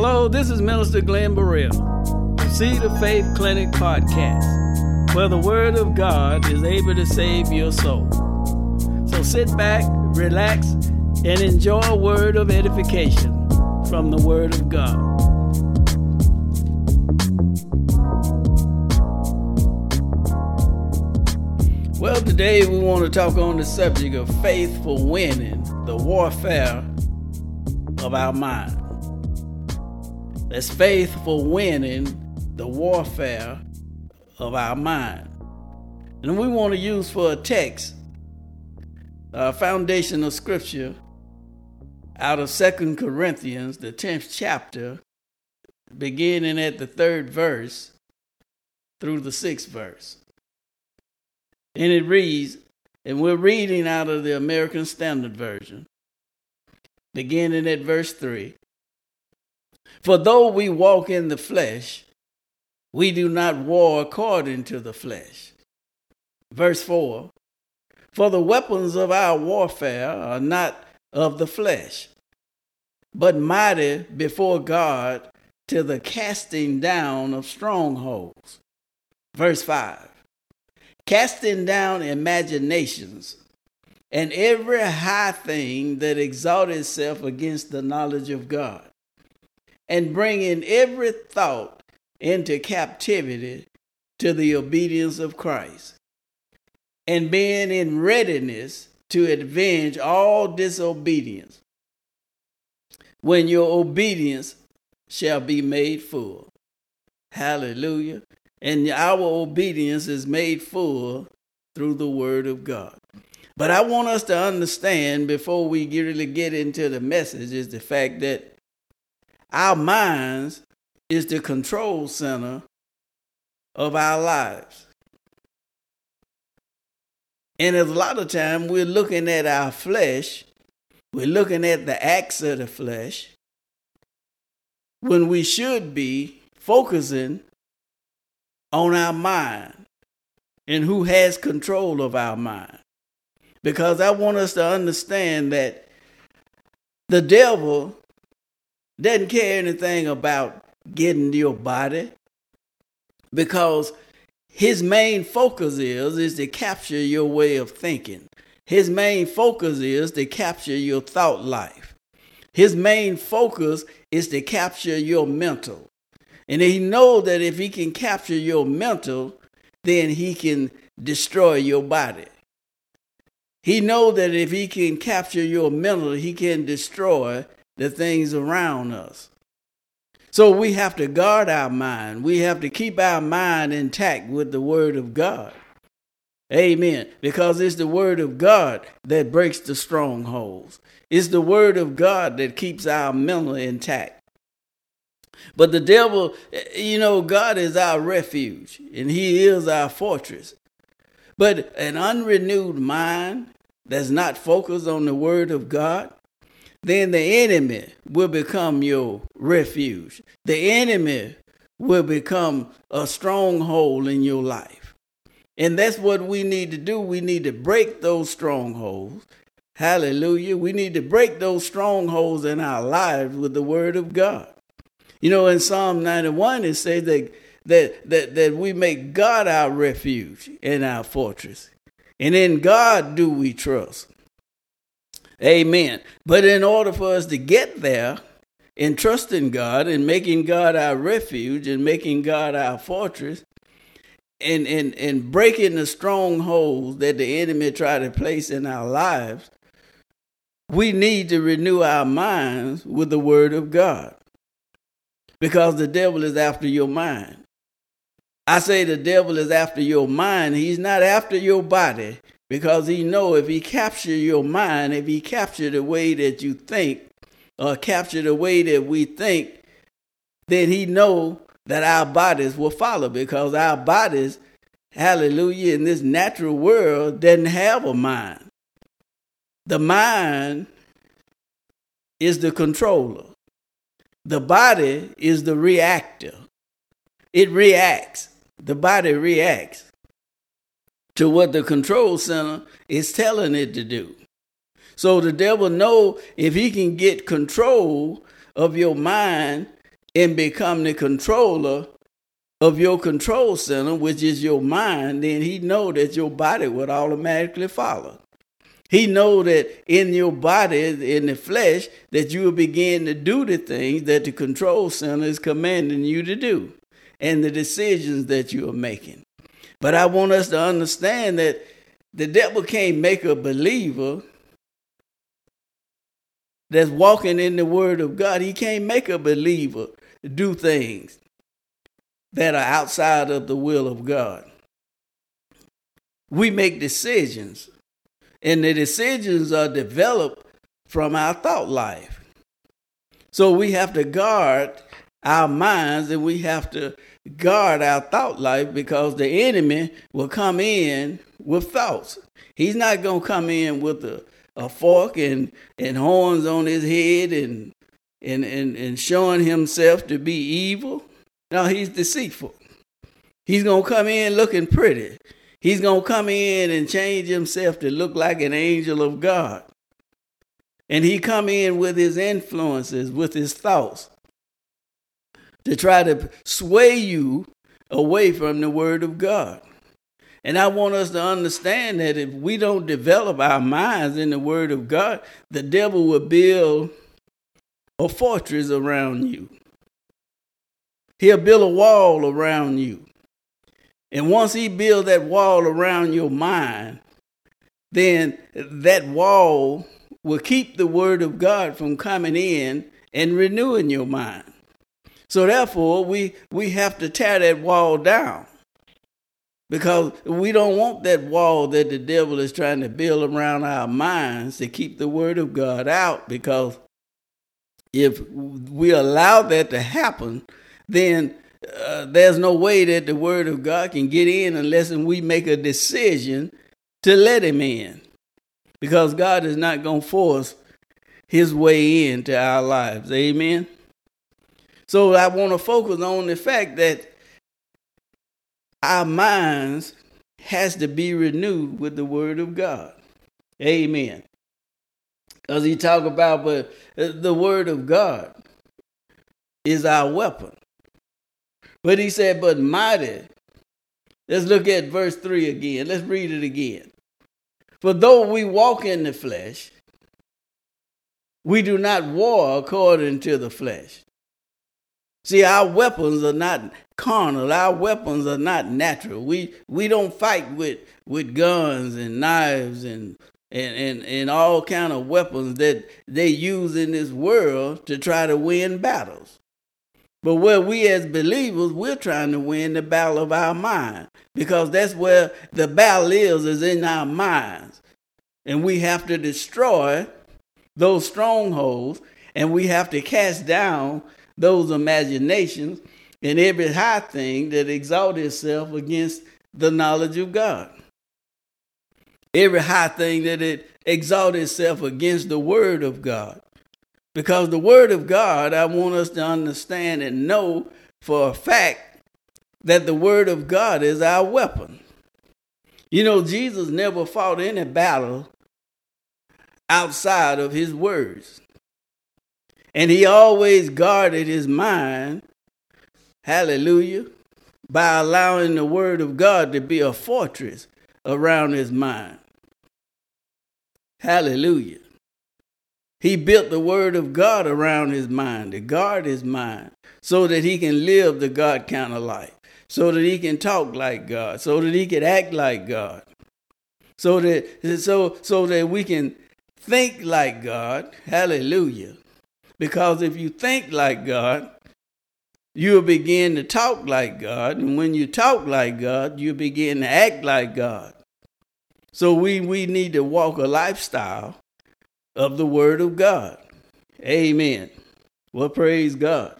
Hello, this is Minister Glenn Burrell, Seed of Faith Clinic Podcast, where the Word of God is able to save your soul. So sit back, relax, and enjoy a word of edification from the Word of God. Well, today we want to talk on the subject of faith for winning the warfare of our mind. That's faith for winning the warfare of our mind. And we want to use for a text a foundation of scripture out of Second Corinthians, the 10th chapter, beginning at the third verse through the sixth verse. And it reads, and we're reading out of the American Standard Version, beginning at verse 3. For though we walk in the flesh, we do not war according to the flesh. Verse 4 For the weapons of our warfare are not of the flesh, but mighty before God to the casting down of strongholds. Verse 5 Casting down imaginations and every high thing that exalts itself against the knowledge of God and bringing every thought into captivity to the obedience of Christ, and being in readiness to avenge all disobedience when your obedience shall be made full. Hallelujah. And our obedience is made full through the word of God. But I want us to understand before we really get into the message is the fact that our minds is the control center of our lives. And a lot of time we're looking at our flesh, we're looking at the acts of the flesh, when we should be focusing on our mind and who has control of our mind. Because I want us to understand that the devil doesn't care anything about getting your body because his main focus is is to capture your way of thinking. His main focus is to capture your thought life. His main focus is to capture your mental. And he knows that if he can capture your mental then he can destroy your body. He knows that if he can capture your mental he can destroy the things around us. So we have to guard our mind. We have to keep our mind intact with the Word of God. Amen. Because it's the Word of God that breaks the strongholds, it's the Word of God that keeps our mental intact. But the devil, you know, God is our refuge and He is our fortress. But an unrenewed mind that's not focused on the Word of God, then the enemy will become your refuge. The enemy will become a stronghold in your life. And that's what we need to do. We need to break those strongholds. Hallelujah. We need to break those strongholds in our lives with the word of God. You know, in Psalm 91, it says that, that, that, that we make God our refuge and our fortress. And in God do we trust. Amen. But in order for us to get there in trusting God and making God our refuge and making God our fortress and, and, and breaking the strongholds that the enemy try to place in our lives, we need to renew our minds with the word of God. Because the devil is after your mind. I say the devil is after your mind. He's not after your body because he know if he capture your mind, if he capture the way that you think, or capture the way that we think, then he know that our bodies will follow because our bodies, hallelujah, in this natural world doesn't have a mind. The mind is the controller. The body is the reactor. It reacts. The body reacts to what the control center is telling it to do. So the devil know if he can get control of your mind and become the controller of your control center, which is your mind, then he know that your body would automatically follow. He know that in your body, in the flesh, that you will begin to do the things that the control center is commanding you to do and the decisions that you are making. But I want us to understand that the devil can't make a believer that's walking in the word of God. He can't make a believer do things that are outside of the will of God. We make decisions, and the decisions are developed from our thought life. So we have to guard our minds and we have to guard our thought life because the enemy will come in with thoughts. He's not going to come in with a, a fork and, and horns on his head and, and, and, and showing himself to be evil. No, he's deceitful. He's going to come in looking pretty. He's going to come in and change himself to look like an angel of God. And he come in with his influences, with his thoughts to try to sway you away from the word of God. And I want us to understand that if we don't develop our minds in the word of God, the devil will build a fortress around you. He'll build a wall around you. And once he builds that wall around your mind, then that wall will keep the word of God from coming in and renewing your mind. So therefore, we, we have to tear that wall down because we don't want that wall that the devil is trying to build around our minds to keep the word of God out because if we allow that to happen, then uh, there's no way that the word of God can get in unless we make a decision to let him in. Because God is not going to force his way into our lives. Amen. So I want to focus on the fact that our minds has to be renewed with the word of God. Amen. As he talk about, but uh, the word of God is our weapon. But he said, but mighty. Let's look at verse 3 again. Let's read it again. For though we walk in the flesh, we do not war according to the flesh. See, our weapons are not carnal. Our weapons are not natural. We we don't fight with with guns and knives and and, and, and all kind of weapons that they use in this world to try to win battles. But where we as believers, we're trying to win the battle of our mind because that's where the battle is, is in our minds. And we have to destroy those strongholds and we have to cast down those imaginations and every high thing that exalts itself against the knowledge of God. Every high thing that it exalts itself against the word of God. Because the word of God, I want us to understand and know for a fact that the word of God is our weapon. You know, Jesus never fought any battle outside of his words. And he always guarded his mind, hallelujah, by allowing the word of God to be a fortress around his mind. Hallelujah. He built the word of God around his mind to guard his mind so that he can live the God kind of life, so that he can talk like God, so that he can act like God, so that so so that we can think like God. Hallelujah. Because if you think like God, you'll begin to talk like God. And when you talk like God, you begin to act like God. So we, we need to walk a lifestyle of the Word of God. Amen. Well, praise God.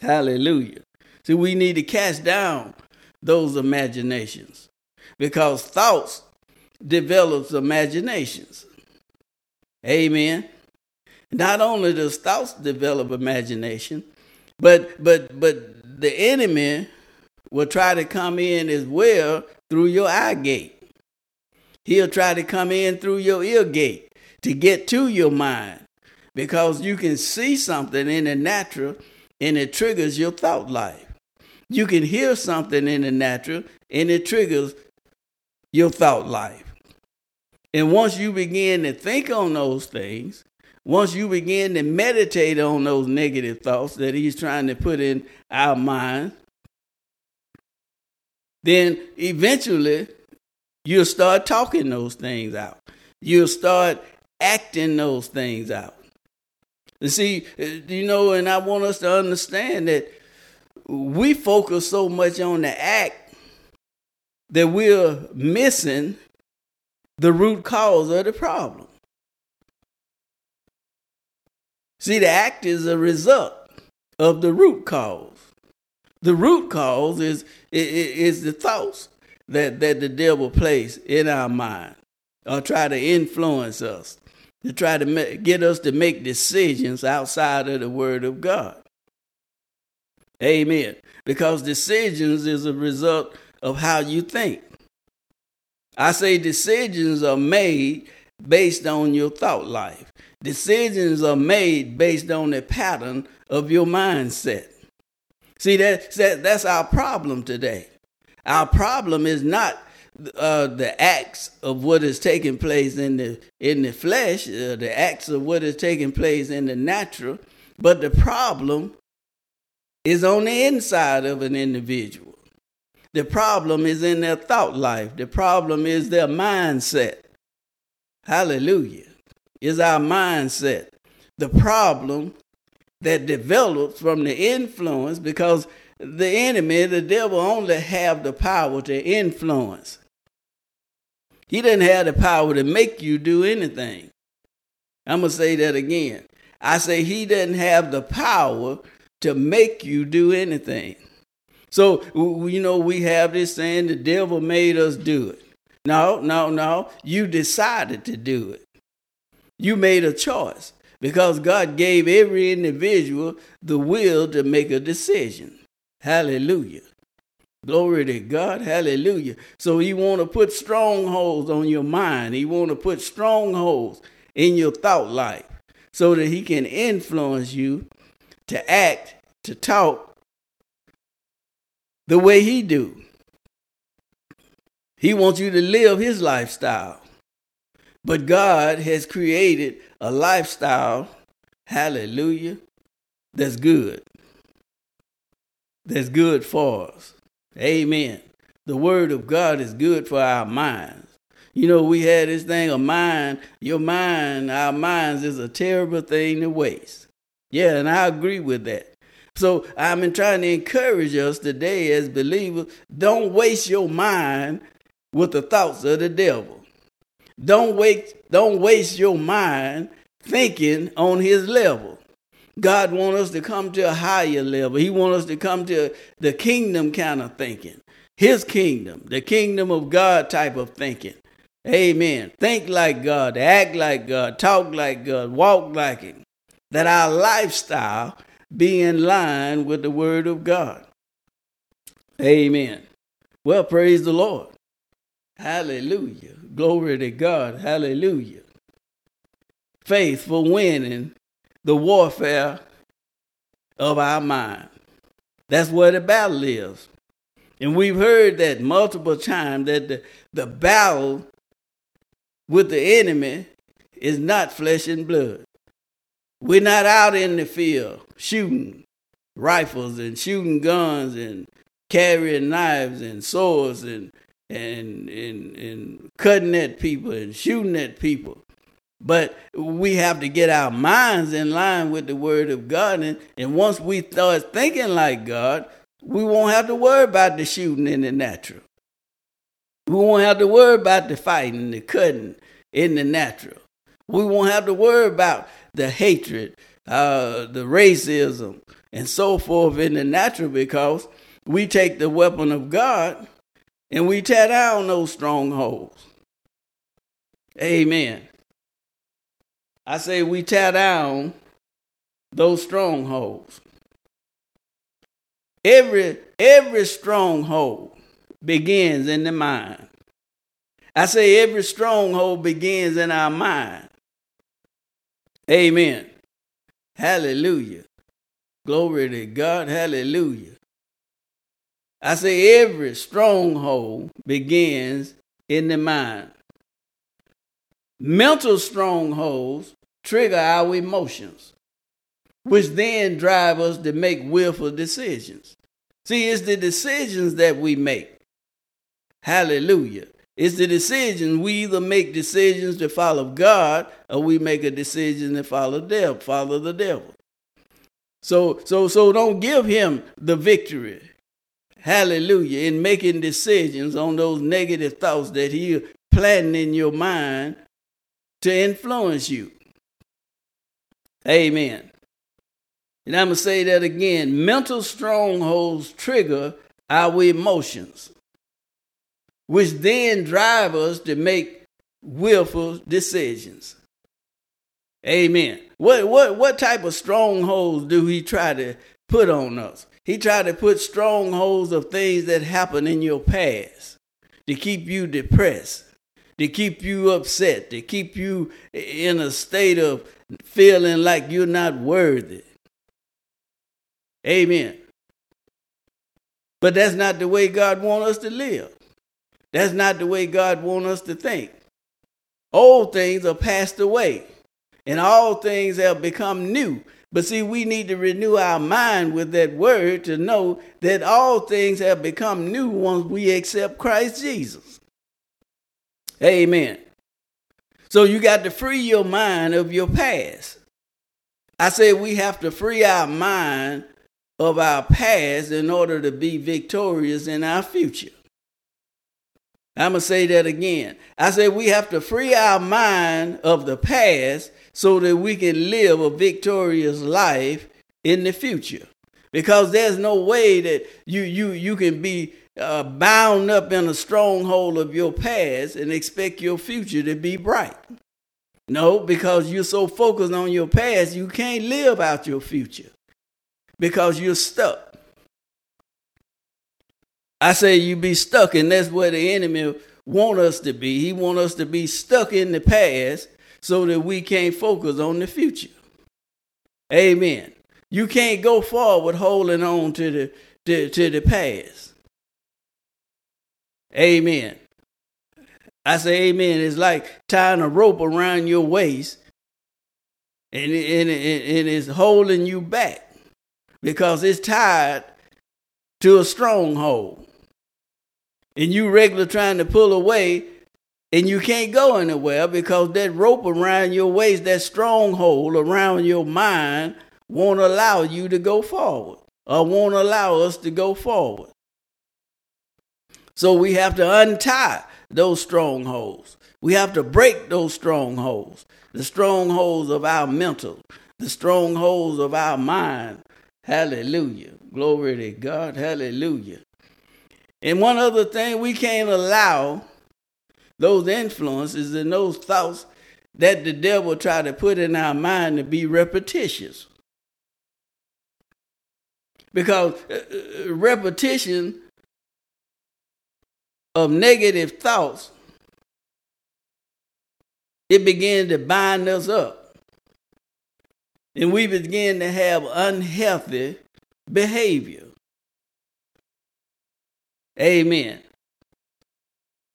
Hallelujah. See, we need to cast down those imaginations because thoughts develops imaginations. Amen. Not only does thoughts develop imagination, but but but the enemy will try to come in as well through your eye gate. He'll try to come in through your ear gate to get to your mind because you can see something in the natural and it triggers your thought life. You can hear something in the natural and it triggers your thought life. And once you begin to think on those things, once you begin to meditate on those negative thoughts that he's trying to put in our mind, then eventually you'll start talking those things out. You'll start acting those things out. And see, uh, you know, and I want us to understand that we focus so much on the act that we're missing the root cause of the problem. See, the act is a result of the root cause. The root cause is is the thoughts that, that the devil places in our mind or try to influence us to try to get us to make decisions outside of the Word of God. Amen. Because decisions is a result of how you think. I say decisions are made based on your thought life. Decisions are made based on the pattern of your mindset. See, that, that that's our problem today. Our problem is not uh, the acts of what is taking place in the in the flesh, uh, the acts of what is taking place in the natural, but the problem is on the inside of an individual. The problem is in their thought life. The problem is their mindset. Hallelujah. Is our mindset. The problem that develops from the influence because the enemy, the devil, only have the power to influence. He doesn't have the power to make you do anything. I'm going to say that again. I say he doesn't have the power to make you do anything. So, you know, we have this saying the devil made us do it. No, no, no. You decided to do it. You made a choice because God gave every individual the will to make a decision. Hallelujah. Glory to God. Hallelujah. So he want to put strongholds on your mind. He want to put strongholds in your thought life so that he can influence you to act, to talk the way he do. He wants you to live his lifestyle. But God has created a lifestyle, hallelujah, that's good. That's good for us. Amen. The word of God is good for our minds. You know, we had this thing of mind. Your mind, our minds is a terrible thing to waste. Yeah, and I agree with that. So I've been trying to encourage us today as believers don't waste your mind with the thoughts of the devil. Don't wait, don't waste your mind thinking on his level. God wants us to come to a higher level. He wants us to come to the kingdom kind of thinking. His kingdom, the kingdom of God type of thinking. Amen. Think like God, act like God, talk like God, walk like Him. That our lifestyle be in line with the Word of God. Amen. Well, praise the Lord. Hallelujah. Glory to God. Hallelujah. Faith for winning the warfare of our mind. That's where the battle is. And we've heard that multiple times that the, the battle with the enemy is not flesh and blood. We're not out in the field shooting rifles and shooting guns and carrying knives and swords and and and, and cutting at people and shooting at people. But we have to get our minds in line with the word of God. And, and once we start thinking like God, we won't have to worry about the shooting in the natural. We won't have to worry about the fighting, the cutting in the natural. We won't have to worry about the hatred, uh, the racism, and so forth in the natural because we take the weapon of God and we tear down those strongholds. Amen. I say we tear down those strongholds. Every every stronghold begins in the mind. I say every stronghold begins in our mind. Amen. Hallelujah. Glory to God. Hallelujah. I say every stronghold begins in the mind. Mental strongholds trigger our emotions, which then drive us to make willful decisions. See, it's the decisions that we make. Hallelujah. It's the decision. We either make decisions to follow God or we make a decision to follow the devil, follow the devil. So so so don't give him the victory. Hallelujah. In making decisions on those negative thoughts that He's planting in your mind to influence you. Amen. And I'm going to say that again. Mental strongholds trigger our emotions, which then drive us to make willful decisions. Amen. What, what, what type of strongholds do he try to put on us? He tried to put strongholds of things that happened in your past to keep you depressed, to keep you upset, to keep you in a state of feeling like you're not worthy. Amen. But that's not the way God wants us to live. That's not the way God wants us to think. Old things are passed away, and all things have become new. But see, we need to renew our mind with that word to know that all things have become new once we accept Christ Jesus. Amen. So you got to free your mind of your past. I say we have to free our mind of our past in order to be victorious in our future. I'm going to say that again. I say we have to free our mind of the past so that we can live a victorious life in the future. Because there's no way that you you you can be uh, bound up in a stronghold of your past and expect your future to be bright. No, because you're so focused on your past, you can't live out your future because you're stuck. I say you be stuck, and that's where the enemy want us to be. He want us to be stuck in the past so that we can't focus on the future. Amen. You can't go forward holding on to the to, to the past. Amen. I say amen. It's like tying a rope around your waist and, and, and, it's holding you back because it's tied to a stronghold. And you regular trying to pull away and you can't go anywhere because that rope around your waist, that stronghold around your mind, won't allow you to go forward or won't allow us to go forward. So we have to untie those strongholds. We have to break those strongholds, the strongholds of our mental, the strongholds of our mind. Hallelujah. Glory to God. Hallelujah. And one other thing, we can't allow those influences and those thoughts that the devil try to put in our mind to be repetitious. Because uh, uh repetition of negative thoughts, it began to bind us up. And we began to have unhealthy behavior. Amen.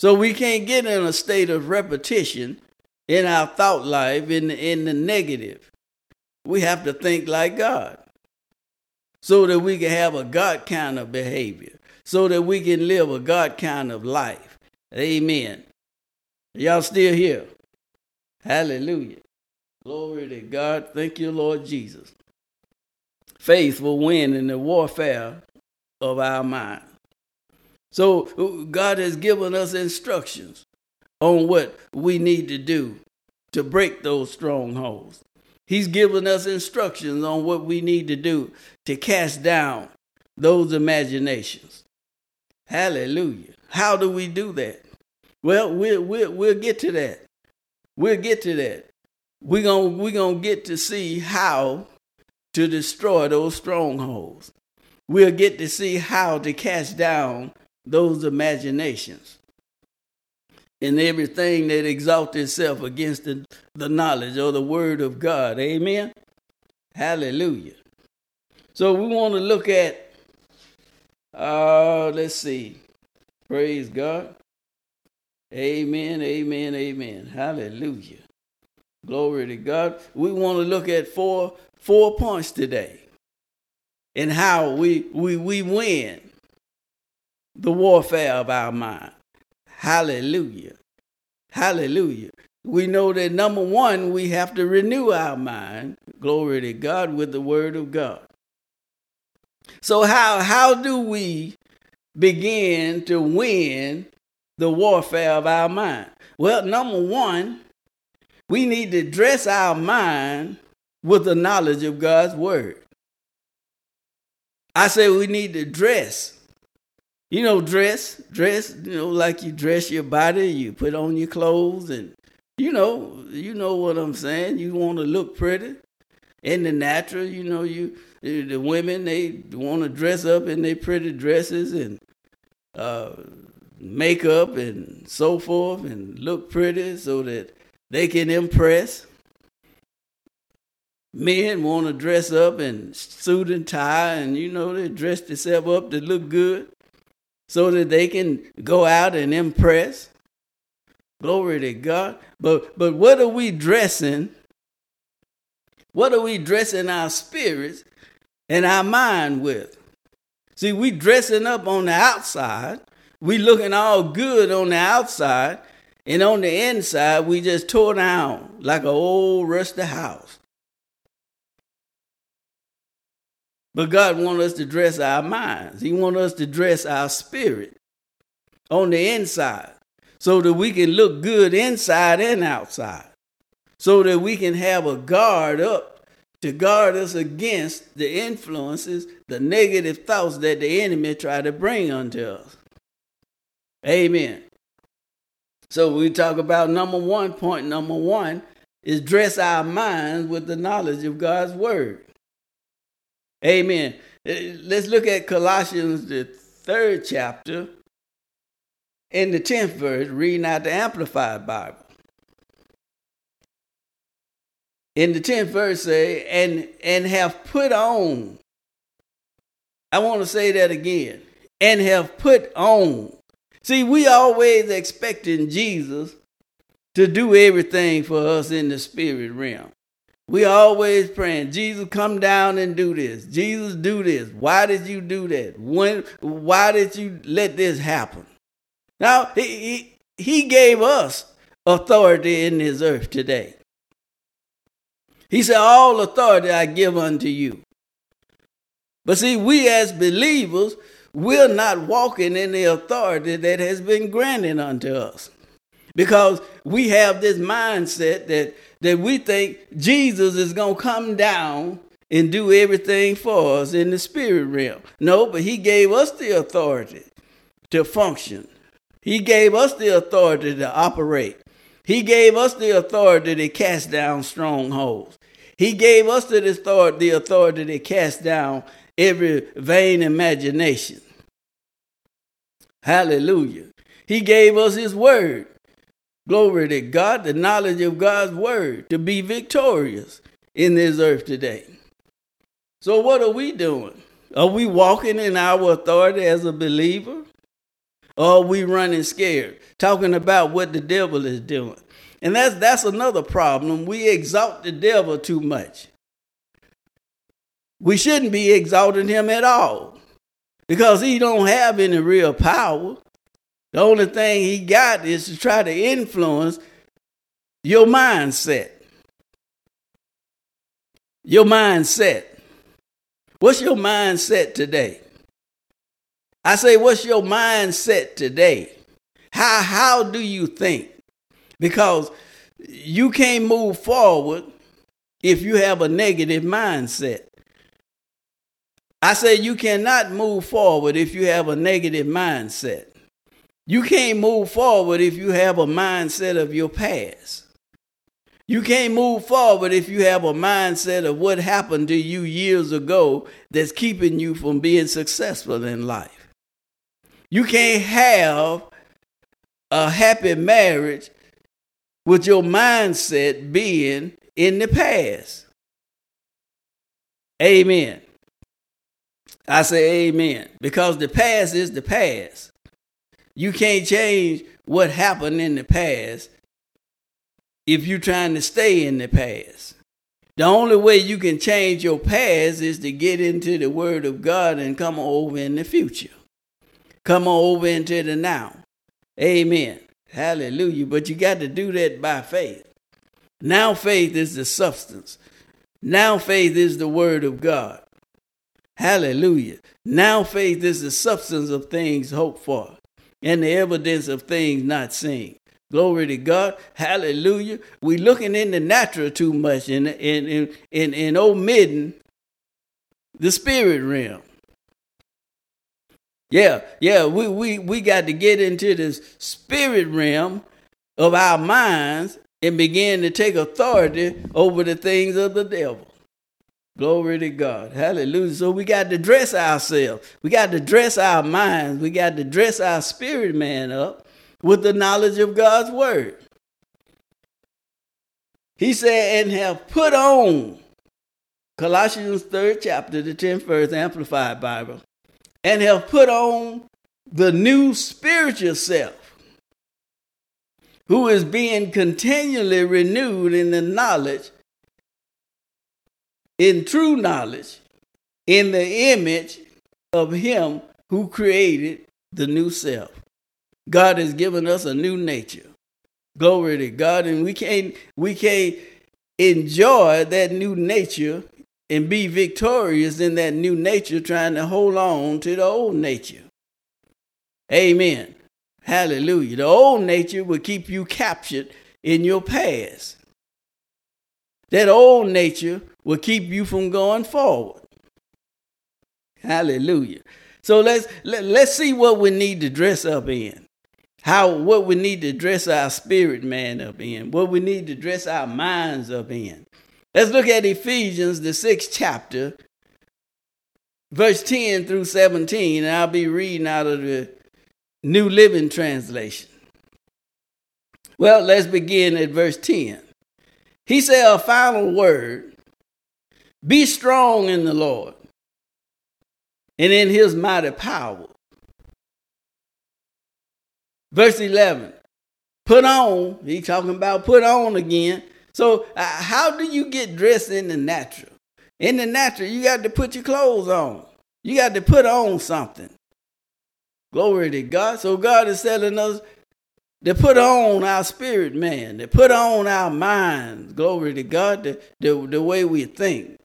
So we can't get in a state of repetition in our thought life in the, in the negative. We have to think like God so that we can have a God kind of behavior so that we can live a God kind of life. Amen. Y'all still here? Hallelujah. Glory to God. Thank you, Lord Jesus. Faith will win in the warfare of our mind. So, God has given us instructions on what we need to do to break those strongholds. He's given us instructions on what we need to do to cast down those imaginations. Hallelujah. How do we do that? Well, we'll, we'll, we'll get to that. We'll get to that. We're going we're gonna get to see how to destroy those strongholds. We'll get to see how to cast down those imaginations and everything that exalts itself against the, the knowledge or the word of God. Amen. Hallelujah. So we want to look at, uh, let's see. Praise God. Amen, amen, amen. Hallelujah. Glory to God. We want to look at four four points today and how we we we win the warfare of our mind. Hallelujah. Hallelujah. We know that number one, we have to renew our mind, glory to God, with the word of God. So how how do we begin to win the warfare of our mind? Well, number one, we need to dress our mind with the knowledge of God's word. I say we need to dress. You know, dress, dress, you know, like you dress your body, you put on your clothes and you know, you know what I'm saying. You want to look pretty in the natural. You know, you the women they want to dress up in their pretty dresses and uh, makeup and so forth and look pretty so that they can impress. Men want to dress up in suit and tie, and you know they dress themselves up to look good, so that they can go out and impress. Glory to God. But but what are we dressing? What are we dressing our spirits and our mind with? See, we dressing up on the outside. We looking all good on the outside. And on the inside, we just tore down like an old rusty house. But God wants us to dress our minds. He wants us to dress our spirit on the inside so that we can look good inside and outside, so that we can have a guard up to guard us against the influences, the negative thoughts that the enemy try to bring unto us. Amen. So we talk about number one, point number one is dress our minds with the knowledge of God's word. Amen. Eh, let's look at Colossians, the third chapter, in the 10th verse, reading out the Amplified Bible. In the 10th verse say, and and have put on. I want to say that again. And have put on. See, we always expecting Jesus to do everything for us in the spirit realm. We always praying, Jesus, come down and do this. Jesus, do this. Why did you do that? When? Why did you let this happen? Now, he, he, he gave us authority in this earth today. He said, All authority I give unto you. But see, we as believers, we're not walking in the authority that has been granted unto us. Because we have this mindset that, that we think Jesus is going to come down and do everything for us in the spirit realm. No, but he gave us the authority to function. He gave us the authority to operate. He gave us the authority to cast down strongholds. He gave us the authority, the authority to cast down every vain imagination. Hallelujah. He gave us his word. Glory to God, the knowledge of God's word to be victorious in this earth today. So, what are we doing? Are we walking in our authority as a believer? Or are we running scared, talking about what the devil is doing. And that's that's another problem. We exalt the devil too much. We shouldn't be exalting him at all. Because he don't have any real power. The only thing he got is to try to influence your mindset. Your mindset. What's your mindset today? I say, what's your mindset today? How, how do you think? Because you can't move forward if you have a negative mindset. I say you cannot move forward if you have a negative mindset. You can't move forward if you have a mindset of your past. You can't move forward if you have a mindset of what happened to you years ago that's keeping you from being successful in life. You can't have a happy marriage with your mindset being in the past. Amen. I say amen. Because the past is the past. You can't change what happened in the past if you're trying to stay in the past. The only way you can change your past is to get into the Word of God and come over in the future. Come over into the now. Amen. Hallelujah. But you got to do that by faith. Now faith is the substance. Now faith is the Word of God. Hallelujah. Now faith is the substance of things hoped for and the evidence of things not seen. Glory to God. Hallelujah. We looking in the natural too much and in in in, in omitting the spirit realm. Yeah, yeah, we, we, we got to get into this spirit realm of our minds and begin to take authority over the things of the devil. Glory to God. Hallelujah. So we got to dress ourselves. We got to dress our minds. We got to dress our spirit man up with the knowledge of God's word. He said, and have put on Colossians 3rd chapter, the 10th verse, Amplified Bible, and have put on the new spiritual self, who is being continually renewed in the knowledge, in true knowledge, in the image of Him who created the new self. God has given us a new nature. Glory to God. And we can't we can't enjoy that new nature and be victorious in that new nature trying to hold on to the old nature. Amen. Hallelujah. The old nature will keep you captured in your past. That old nature will keep you from going forward. Hallelujah. So let's let, let's see what we need to dress up in how what we need to dress our spirit man up in, what we need to dress our minds up in. Let's look at Ephesians, the sixth chapter, verse 10 through 17, and I'll be reading out of the New Living Translation. Well, let's begin at verse 10. He said, A final word be strong in the Lord and in his mighty power. Verse 11. Put on, he talking about put on again. So, uh, how do you get dressed in the natural? In the natural, you got to put your clothes on. You got to put on something. Glory to God. So, God is telling us to put on our spirit man, to put on our minds. Glory to God, the, the, the way we think.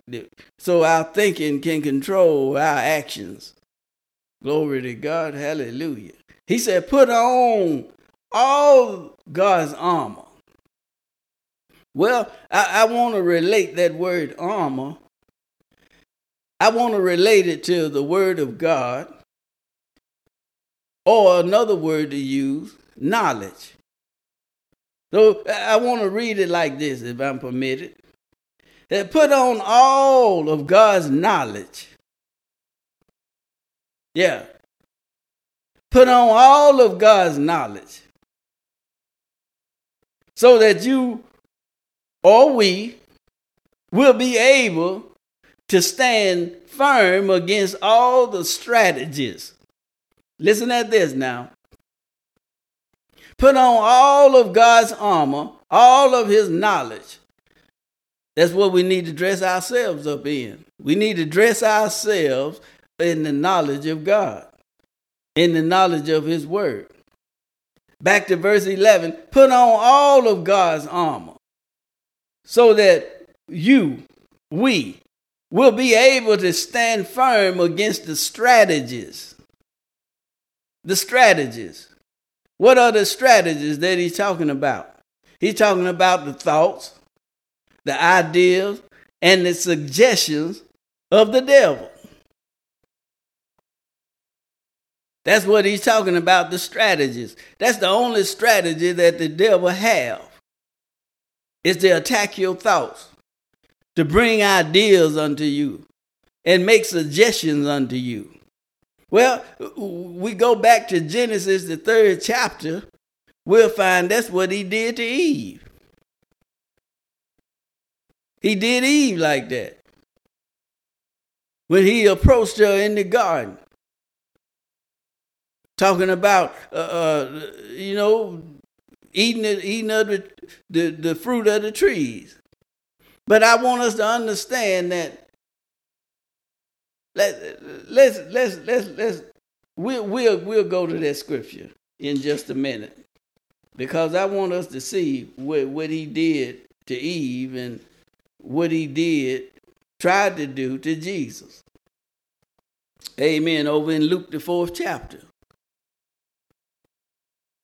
So, our thinking can control our actions. Glory to God. Hallelujah. He said, put on all God's armor. Well, I, I want to relate that word armor. I want to relate it to the word of God, or another word to use, knowledge. So I want to read it like this, if I'm permitted. That put on all of God's knowledge. Yeah, Put on all of God's knowledge so that you or we will be able to stand firm against all the strategies. Listen at this now. Put on all of God's armor, all of his knowledge. That's what we need to dress ourselves up in. We need to dress ourselves in the knowledge of God in the knowledge of his word. Back to verse 11 put on all of God's armor so that you, we, will be able to stand firm against the strategies. The strategies. What are the strategies that he's talking about? He's talking about the thoughts, the ideas, and the suggestions of the devil. That's what he's talking about, the strategies. That's the only strategy that the devil have. Is to attack your thoughts, to bring ideas unto you, and make suggestions unto you. Well, we go back to Genesis, the third chapter, we'll find that's what he did to Eve. He did Eve like that. when he approached her in the garden, talking about, uh, uh, you know, eating it, eating of the, the, the fruit of the trees. But I want us to understand that let let's let's let's let's we'll we'll we'll go to that scripture in just a minute because I want us to see what what he did to Eve and what he did tried to do to Jesus. Amen. Over in Luke the fourth chapter.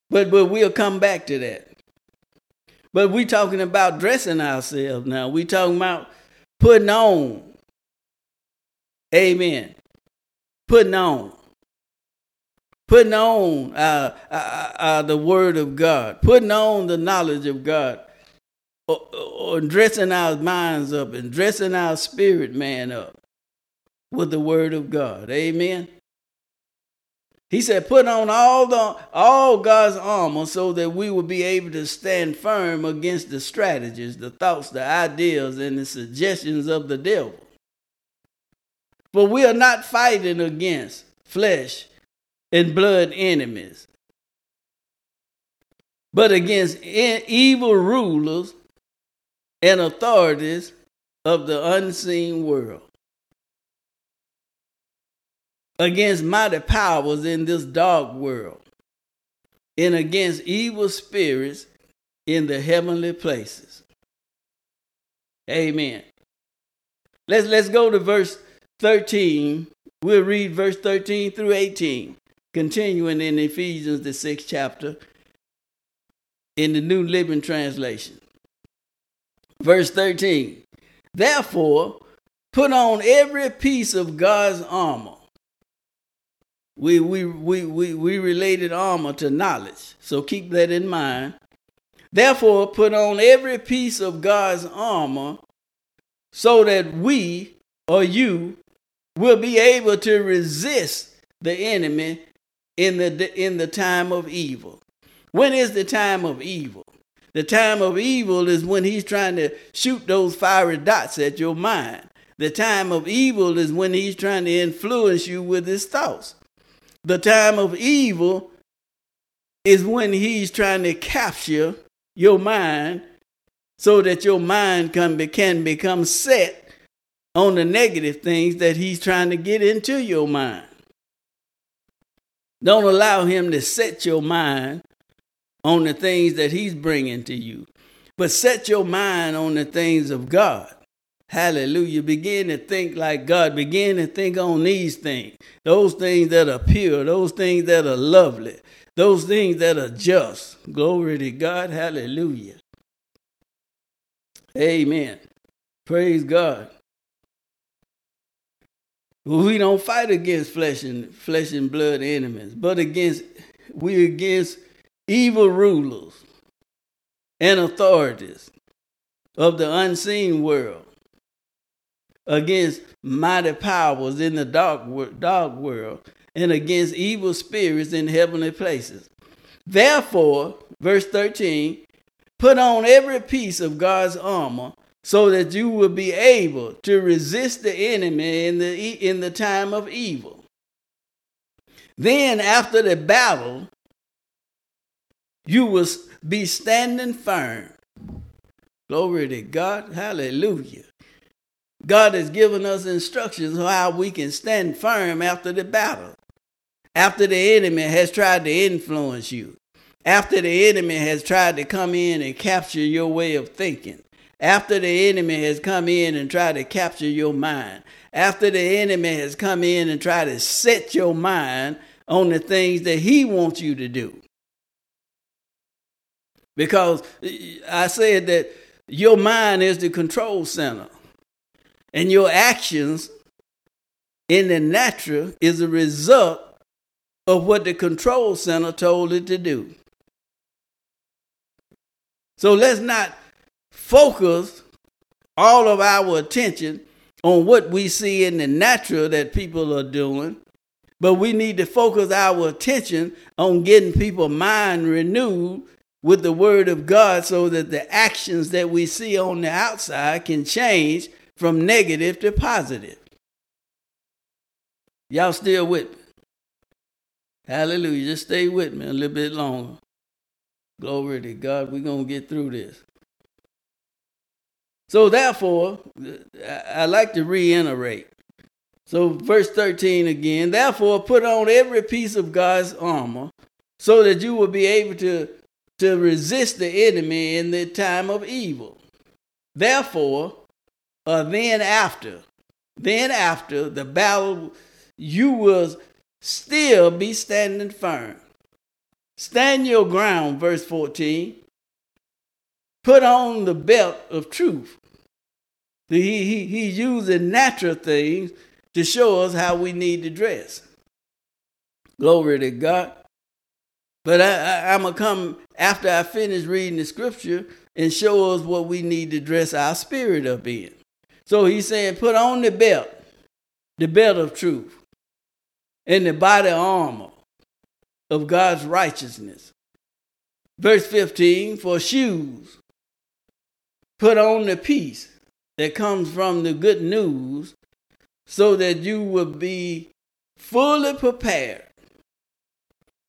But but we'll come back to that. But we talking about dressing ourselves now. We talking about putting on. Amen. Putting on. Putting on uh, uh, uh, the word of God. Putting on the knowledge of God. Or, or dressing our minds up and dressing our spirit man up with the word of God. Amen. He said, put on all the all God's armor so that we will be able to stand firm against the strategies, the thoughts, the ideas, and the suggestions of the devil. For we are not fighting against flesh and blood enemies, but against evil rulers and authorities of the unseen world against mighty powers in this dark world and against evil spirits in the heavenly places. Amen. Let's let's go to verse 13. We'll read verse 13 through 18, continuing in Ephesians the sixth chapter in the New Living Translation. Verse 13. Therefore, put on every piece of God's armor we, we, we, we, we related armor to knowledge. So keep that in mind. Therefore, put on every piece of God's armor so that we or you will be able to resist the enemy in the, in the time of evil. When is the time of evil? The time of evil is when he's trying to shoot those fiery dots at your mind. The time of evil is when he's trying to influence you with his thoughts. The time of evil is when he's trying to capture your mind so that your mind can, be, can become set on the negative things that he's trying to get into your mind. Don't allow him to set your mind on the things that he's bringing to you, but set your mind on the things of God. Hallelujah. Begin to think like God. Begin to think on these things. Those things that are pure, those things that are lovely, those things that are just. Glory to God. Hallelujah. Amen. Praise God. We don't fight against flesh and flesh and blood enemies, but against we against evil rulers and authorities of the unseen world against mighty powers in the dark, dark world and against evil spirits in heavenly places. Therefore, verse 13, put on every piece of God's armor so that you will be able to resist the enemy in the, in the time of evil. Then, after the battle, you will be standing firm. Glory to God. Hallelujah. God has given us instructions on how we can stand firm after the battle, after the enemy has tried to influence you, after the enemy has tried to come in and capture your way of thinking, after the enemy has come in and tried to capture your mind, after the enemy has come in and tried to set your mind on the things that he wants you to do. Because I said that your mind is the control center. And your actions in the natural is a result of what the control center told it to do. So let's not focus all of our attention on what we see in the natural that people are doing, but we need to focus our attention on getting people mind renewed with the word of God so that the actions that we see on the outside can change from negative to positive. Y'all still with me? Hallelujah. Just stay with me a little bit longer. Glory to God. We're going to get through this. So, therefore, I like to reiterate. So, verse 13 again, therefore, put on every piece of God's armor so that you will be able to, to resist the enemy in the time of evil. Therefore, uh, then after, then after the battle, you will still be standing firm. Stand your ground, verse 14. Put on the belt of truth. He, he, he's using natural things to show us how we need to dress. Glory to God. But I, I'm going to come after I finish reading the scripture and show us what we need to dress our spirit up in. So he's saying, put on the belt, the belt of truth, and the body armor of God's righteousness. Verse 15, for shoes, put on the peace that comes from the good news so that you will be fully prepared.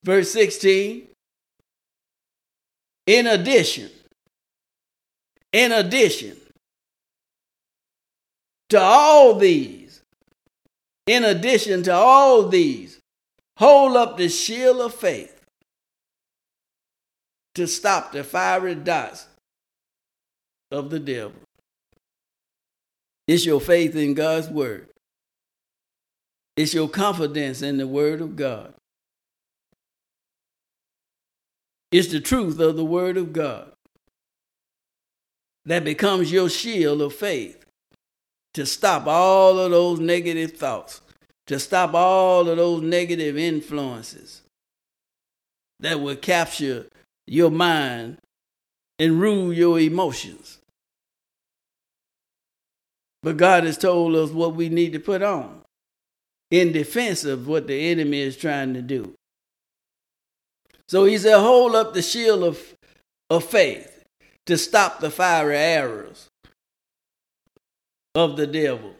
Verse 16, in addition, in addition to all these, in addition to all these, hold up the shield of faith to stop the fiery darts of the devil. It's your faith in God's word. It's your confidence in the word of God. It's the truth of the word of God that becomes your shield of faith to stop all of those negative thoughts, to stop all of those negative influences that will capture your mind and rule your emotions. But God has told us what we need to put on in defense of what the enemy is trying to do. So he said, Hold up the shield of, of faith to stop the fiery arrows of the devil.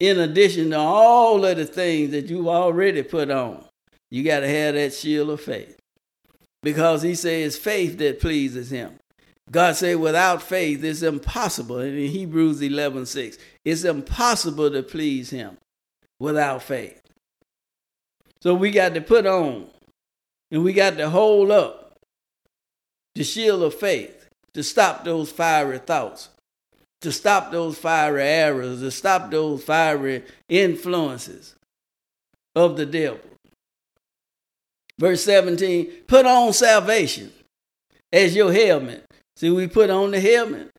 In addition to all of the things that you've already put on, you got to have that shield of faith. Because he says faith that pleases him. God said, without faith, it's impossible. in Hebrews 11 6, it's impossible to please Him without faith. So we got to put on and we got to hold up the shield of faith to stop those fiery thoughts, to stop those fiery arrows, to stop those fiery influences of the devil. Verse 17, put on salvation as your helmet See, we put on the helmet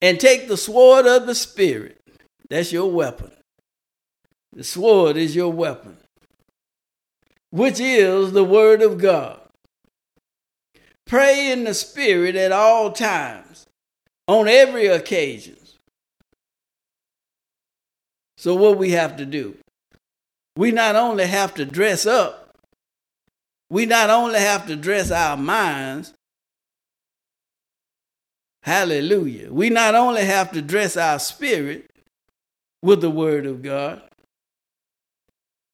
and take the sword of the Spirit. That's your weapon. The sword is your weapon, which is the Word of God. Pray in the Spirit at all times, on every occasion. So, what we have to do? We not only have to dress up, we not only have to dress our minds, Hallelujah. We not only have to dress our spirit with the word of God,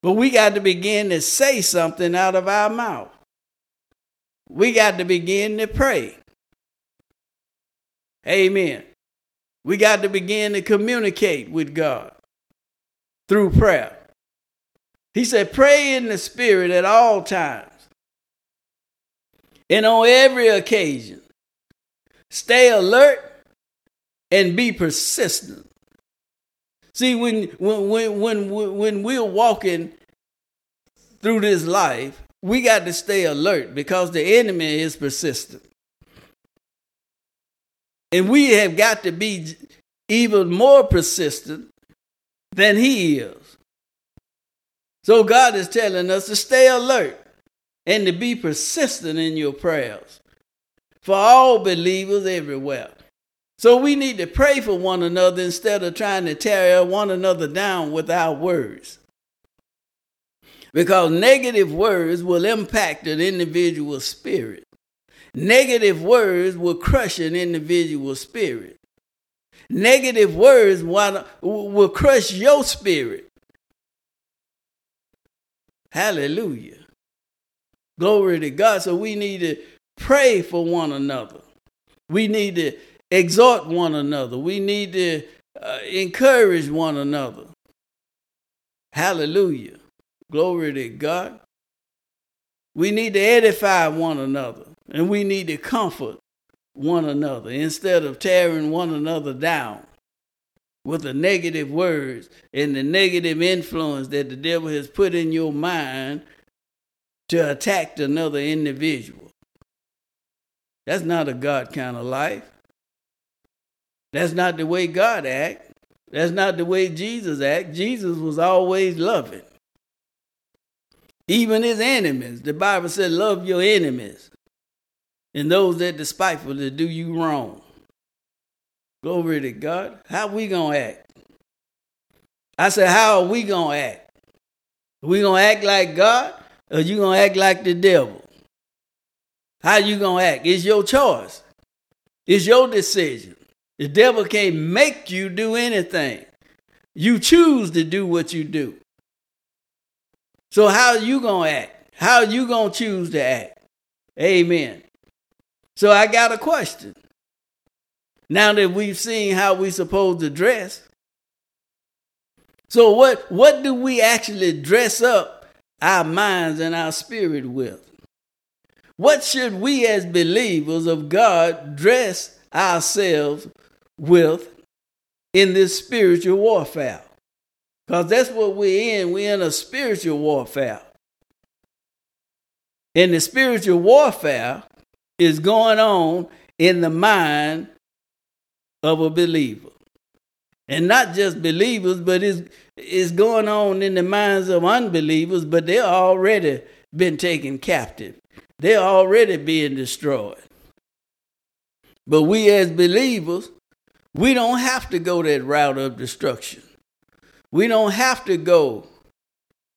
but we got to begin to say something out of our mouth. We got to begin to pray. Amen. We got to begin to communicate with God through prayer. He said, Pray in the Spirit at all times and on every occasion Stay alert and be persistent. See, when when when when when we're walking through this life, we got to stay alert because the enemy is persistent. And we have got to be even more persistent than he is. So God is telling us to stay alert and to be persistent in your prayers for all believers everywhere. So we need to pray for one another instead of trying to tear one another down with our words. Because negative words will impact an individual's spirit. Negative words will crush an individual's spirit. negative words will, will crush your spirit. Hallelujah. Glory to God. So we need to pray for one another. We need to exhort one another. We need to uh, encourage one another. Hallelujah. Glory to God. We need to edify one another and we need to comfort one another instead of tearing one another down with the negative words and the negative influence that the devil has put in your mind to attack another individual. That's not a God kind of life. That's not the way God act. That's not the way Jesus act. Jesus was always loving. Even his enemies. The Bible said, love your enemies and those that despiteful despitefully do you wrong. Glory to God. How we gonna act? I said, how are we gonna act? Are we gonna act like God or you gonna act like the devil? How you gonna act? It's your choice. It's your decision. The devil can't make you do anything. You choose to do what you do. So how you gonna act? How you gonna choose to act? Amen. So I got a question. Now that we've seen how we supposed to dress, so what what do we actually dress up our minds and our spirit with? What should we as believers of God dress ourselves with in this spiritual warfare? Because that's what we're in. We're in a spiritual warfare. In the spiritual warfare, is going on in the mind of a believer. And not just believers, but it's, it's going on in the minds of unbelievers, but they're already been taken captive. They're already being destroyed. But we as believers, we don't have to go that route of destruction. We don't have to go,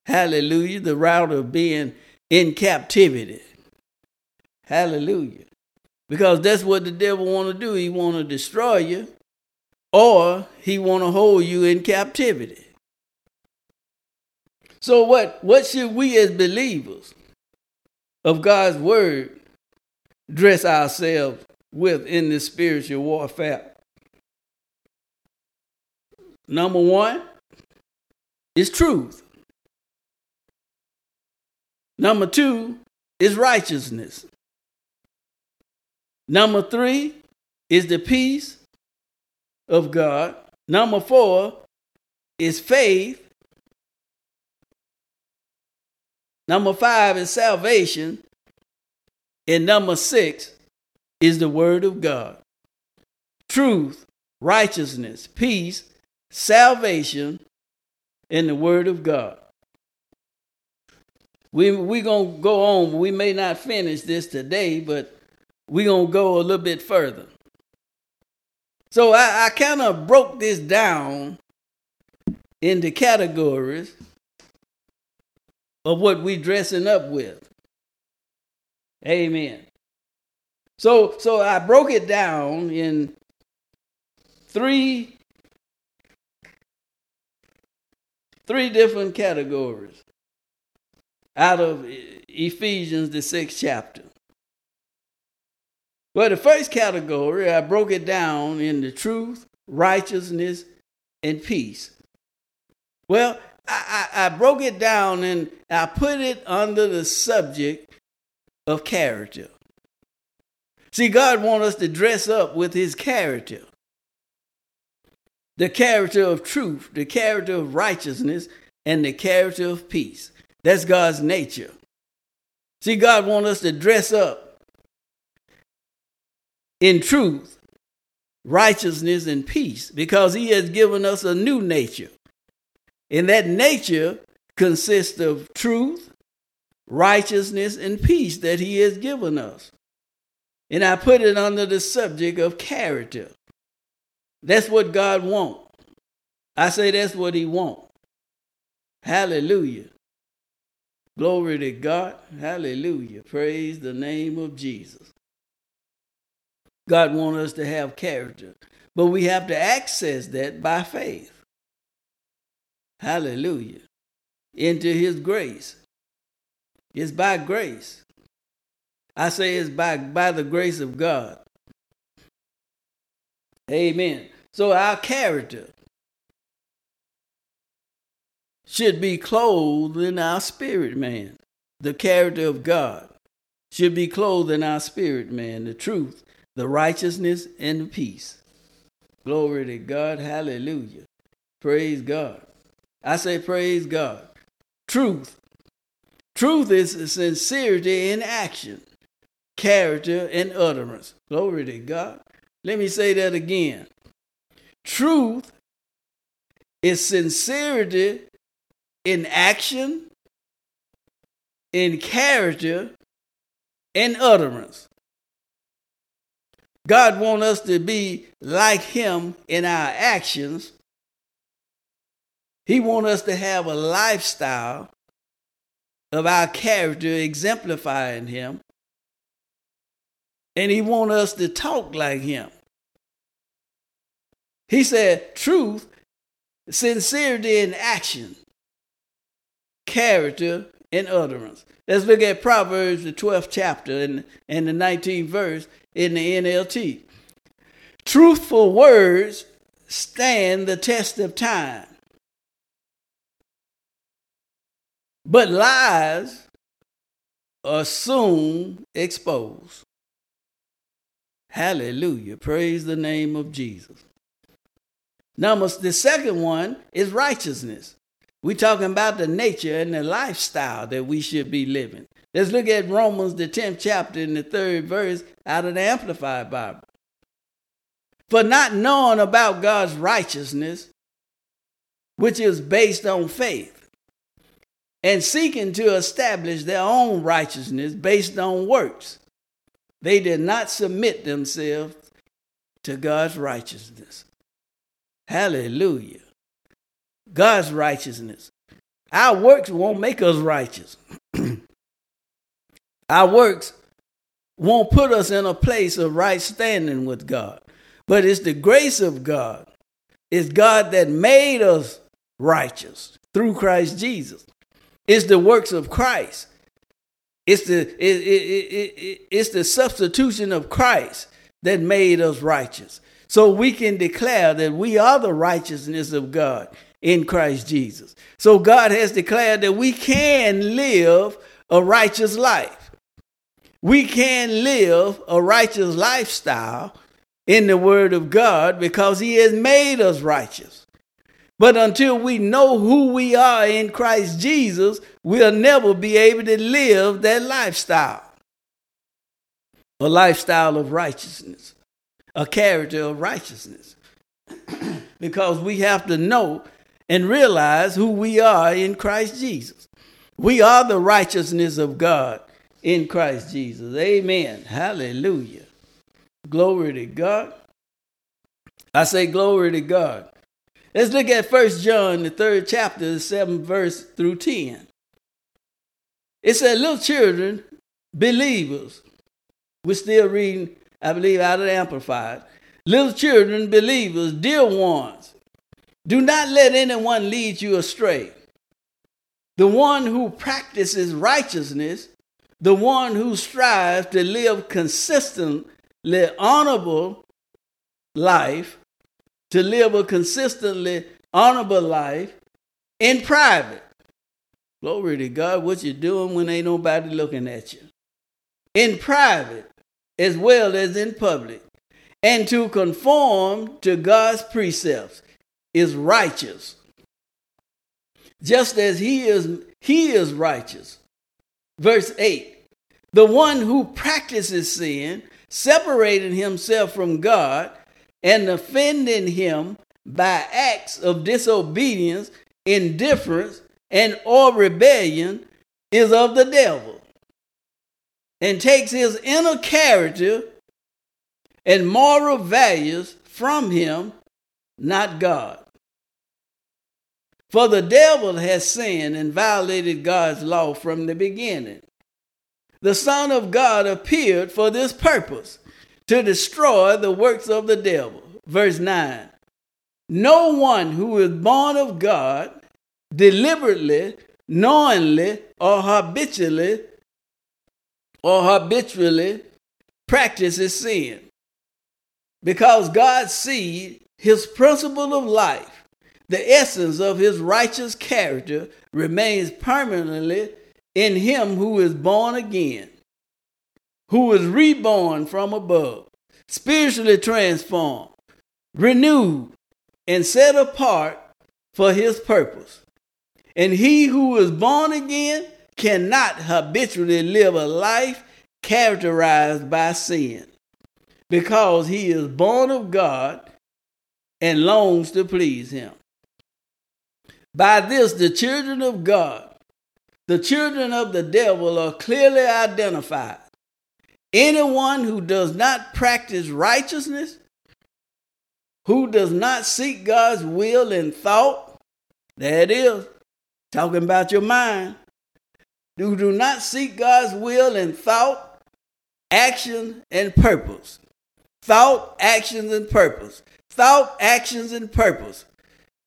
hallelujah, the route of being in captivity. Hallelujah. Because that's what the devil want to do. He want to destroy you or he want to hold you in captivity. So what what should we as believers of God's word dress ourselves with in this spiritual warfare? Number 1 is truth. Number 2 is righteousness. Number three is the peace of God. Number four is faith. Number five is salvation. And number six is the word of God. Truth, righteousness, peace, salvation, and the word of God. We we gonna go on. We may not finish this today, but we're going to go a little bit further. So I, I kind of broke this down into categories of what we dressing up with. Amen. So so I broke it down in three three different categories out of Ephesians the 6th chapter. Well, the first category, I broke it down in the truth, righteousness, and peace. Well, I, I, broke it down and I put it under the subject of character. See, God wants us to dress up with his character. The character of truth, the character of righteousness, and the character of peace. That's God's nature. See, God wants us to dress up in truth, righteousness, and peace, because he has given us a new nature. And that nature consists of truth, righteousness, and peace that he has given us. And I put it under the subject of character. That's what God wants. I say that's what he wants. Hallelujah. Glory to God. Hallelujah. Praise the name of Jesus. God wants us to have character. But we have to access that by faith. Hallelujah. Into his grace. It's by grace. I say it's by, by the grace of God. Amen. So our character should be clothed in our spirit man. The character of God should be clothed in our spirit man, the truth, the righteousness, and the peace. Glory to God. Hallelujah. Praise God. I say, Praise God. Truth. Truth is sincerity in action, character, and utterance. Glory to God. Let me say that again. Truth is sincerity in action, in character, in utterance. God wants us to be like him in our actions. He wants us to have a lifestyle of our character exemplifying him. And he wants us to talk like him. He said, truth, sincerity in action, character, in utterance. Let's look at Proverbs, the 12th chapter and, and the 19th verse in the NLT. Truthful words stand the test of time, but lies are soon exposed. Hallelujah. Praise the name of Jesus. Number the second one is righteousness. We're talking about the nature and the lifestyle that we should be living. Let's look at Romans, the 10th chapter, in the third verse out of the Amplified Bible. For not knowing about God's righteousness, which is based on faith, and seeking to establish their own righteousness based on works, they did not submit themselves to God's righteousness. Hallelujah. God's righteousness. Our works won't make us righteous. Our works won't put us in a place of right standing with God. But it's the grace of God. It's God that made us righteous through Christ Jesus. It's the works of Christ. It's the, it, it, it, it's the substitution of Christ that made us righteous. So we can declare that we are the righteousness of God in Christ Jesus. So God has declared that we can live a righteous life. We can live a righteous lifestyle in the Word of God because He has made us righteous. But until we know who we are in Christ Jesus, we'll never be able to live that lifestyle a lifestyle of righteousness a character of righteousness. because we have to know and realize who we are in Christ Jesus. We are the righteousness of God in Christ Jesus. Amen. Hallelujah. Glory to God. I say glory to God. Let's look at First John, the third chapter, the seventh verse through 10. It said, Little children, believers. We're still reading I believe out of the Amplified. Little children, believers, dear ones, do not let anyone lead you astray. The one who practices righteousness, the one who strives to live consistently honorable life, to live a consistently honorable life in private. Glory to God, what you doing when ain't nobody looking at you. In private, as well as in public, and to conform to God's precepts is righteous, just as he is he is righteous. Verse 8 The one who practices sin, separating himself from God and offending him by acts of disobedience, indifference, and or rebellion is of the devil and takes his inner character and moral values from him, not God. For the devil has sinned and violated God's law from the beginning. The Son of God appeared for this purpose to destroy the works of the devil. verse 9. No one who is born of God deliberately, knowingly, or habitually, or habitually practices sin. Because God's seed, his principle of life, the essence of his righteous character, remains permanently in him who is born again, who is reborn from above, spiritually transformed, renewed, and set apart for his purpose. And he who is born again cannot habitually live a life characterized by sin because he is born of God and longs to please him. By this, the children of God, the children of the devil are clearly identified. Anyone who does not practice righteousness, who does not seek God's will in thought, there it is, talking about your mind, who do not seek God's will in thought, action, and purpose. Thought, actions, and purpose. Thought, actions, and purpose.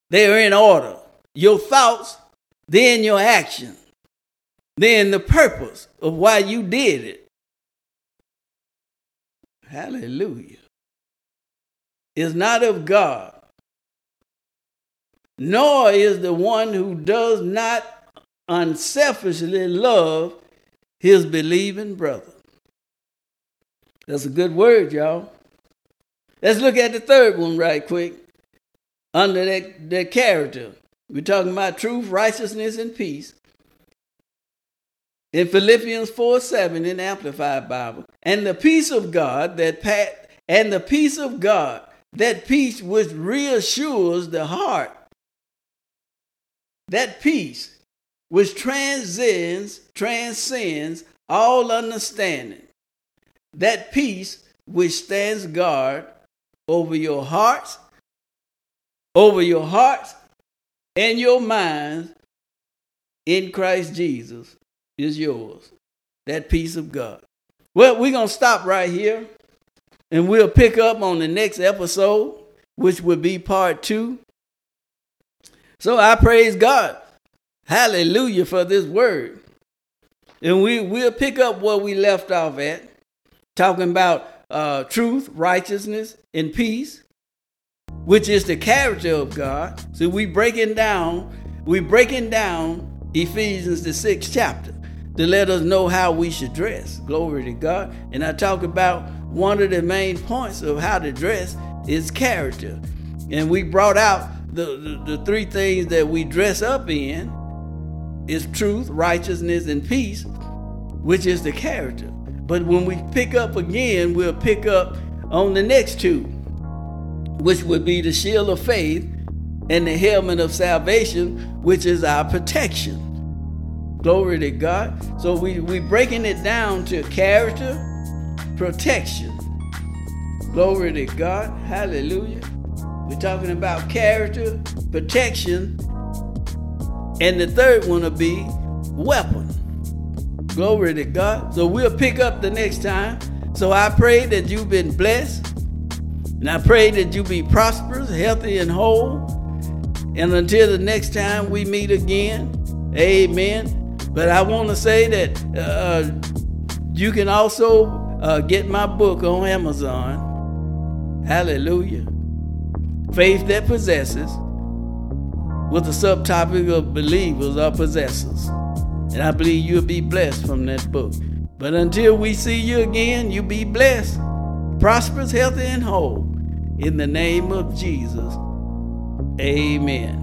They are in order. Your thoughts, then your action, then the purpose of why you did it. Hallelujah. Is not of God, nor is the one who does not unselfishly love his believing brother. That's a good word, y'all. Let's look at the third one right quick. Under that, that character. We're talking about truth, righteousness, and peace. In Philippians 4 7 in Amplified Bible. And the peace of God that pat and the peace of God, that peace which reassures the heart. That peace which transcends, transcends all understanding. That peace which stands guard over your hearts, over your hearts and your minds in Christ Jesus is yours. That peace of God. Well, we're going to stop right here and we'll pick up on the next episode, which will be part two. So I praise God. Hallelujah for this word. And we, we'll pick up where we left off at, talking about uh, truth, righteousness, and peace, which is the character of God. So we breaking down, we breaking down Ephesians the sixth chapter to let us know how we should dress. Glory to God. And I talk about one of the main points of how to dress is character. And we brought out the, the, the three things that we dress up in is truth, righteousness, and peace, which is the character. But when we pick up again, we'll pick up on the next two, which would be the shield of faith and the helmet of salvation, which is our protection. Glory to God. So we we breaking it down to character, protection. Glory to God. Hallelujah. We're talking about character, protection, and the third one will be weapon. Glory to God. So we'll pick up the next time. So I pray that you've been blessed. And I pray that you be prosperous, healthy, and whole. And until the next time we meet again, amen. But I want to say that uh, you can also uh, get my book on Amazon. Hallelujah. Faith that possesses with the subtopic of believers or possessors. And I believe you'll be blessed from that book. But until we see you again, you be blessed, prosperous, healthy, and whole. In the name of Jesus, amen.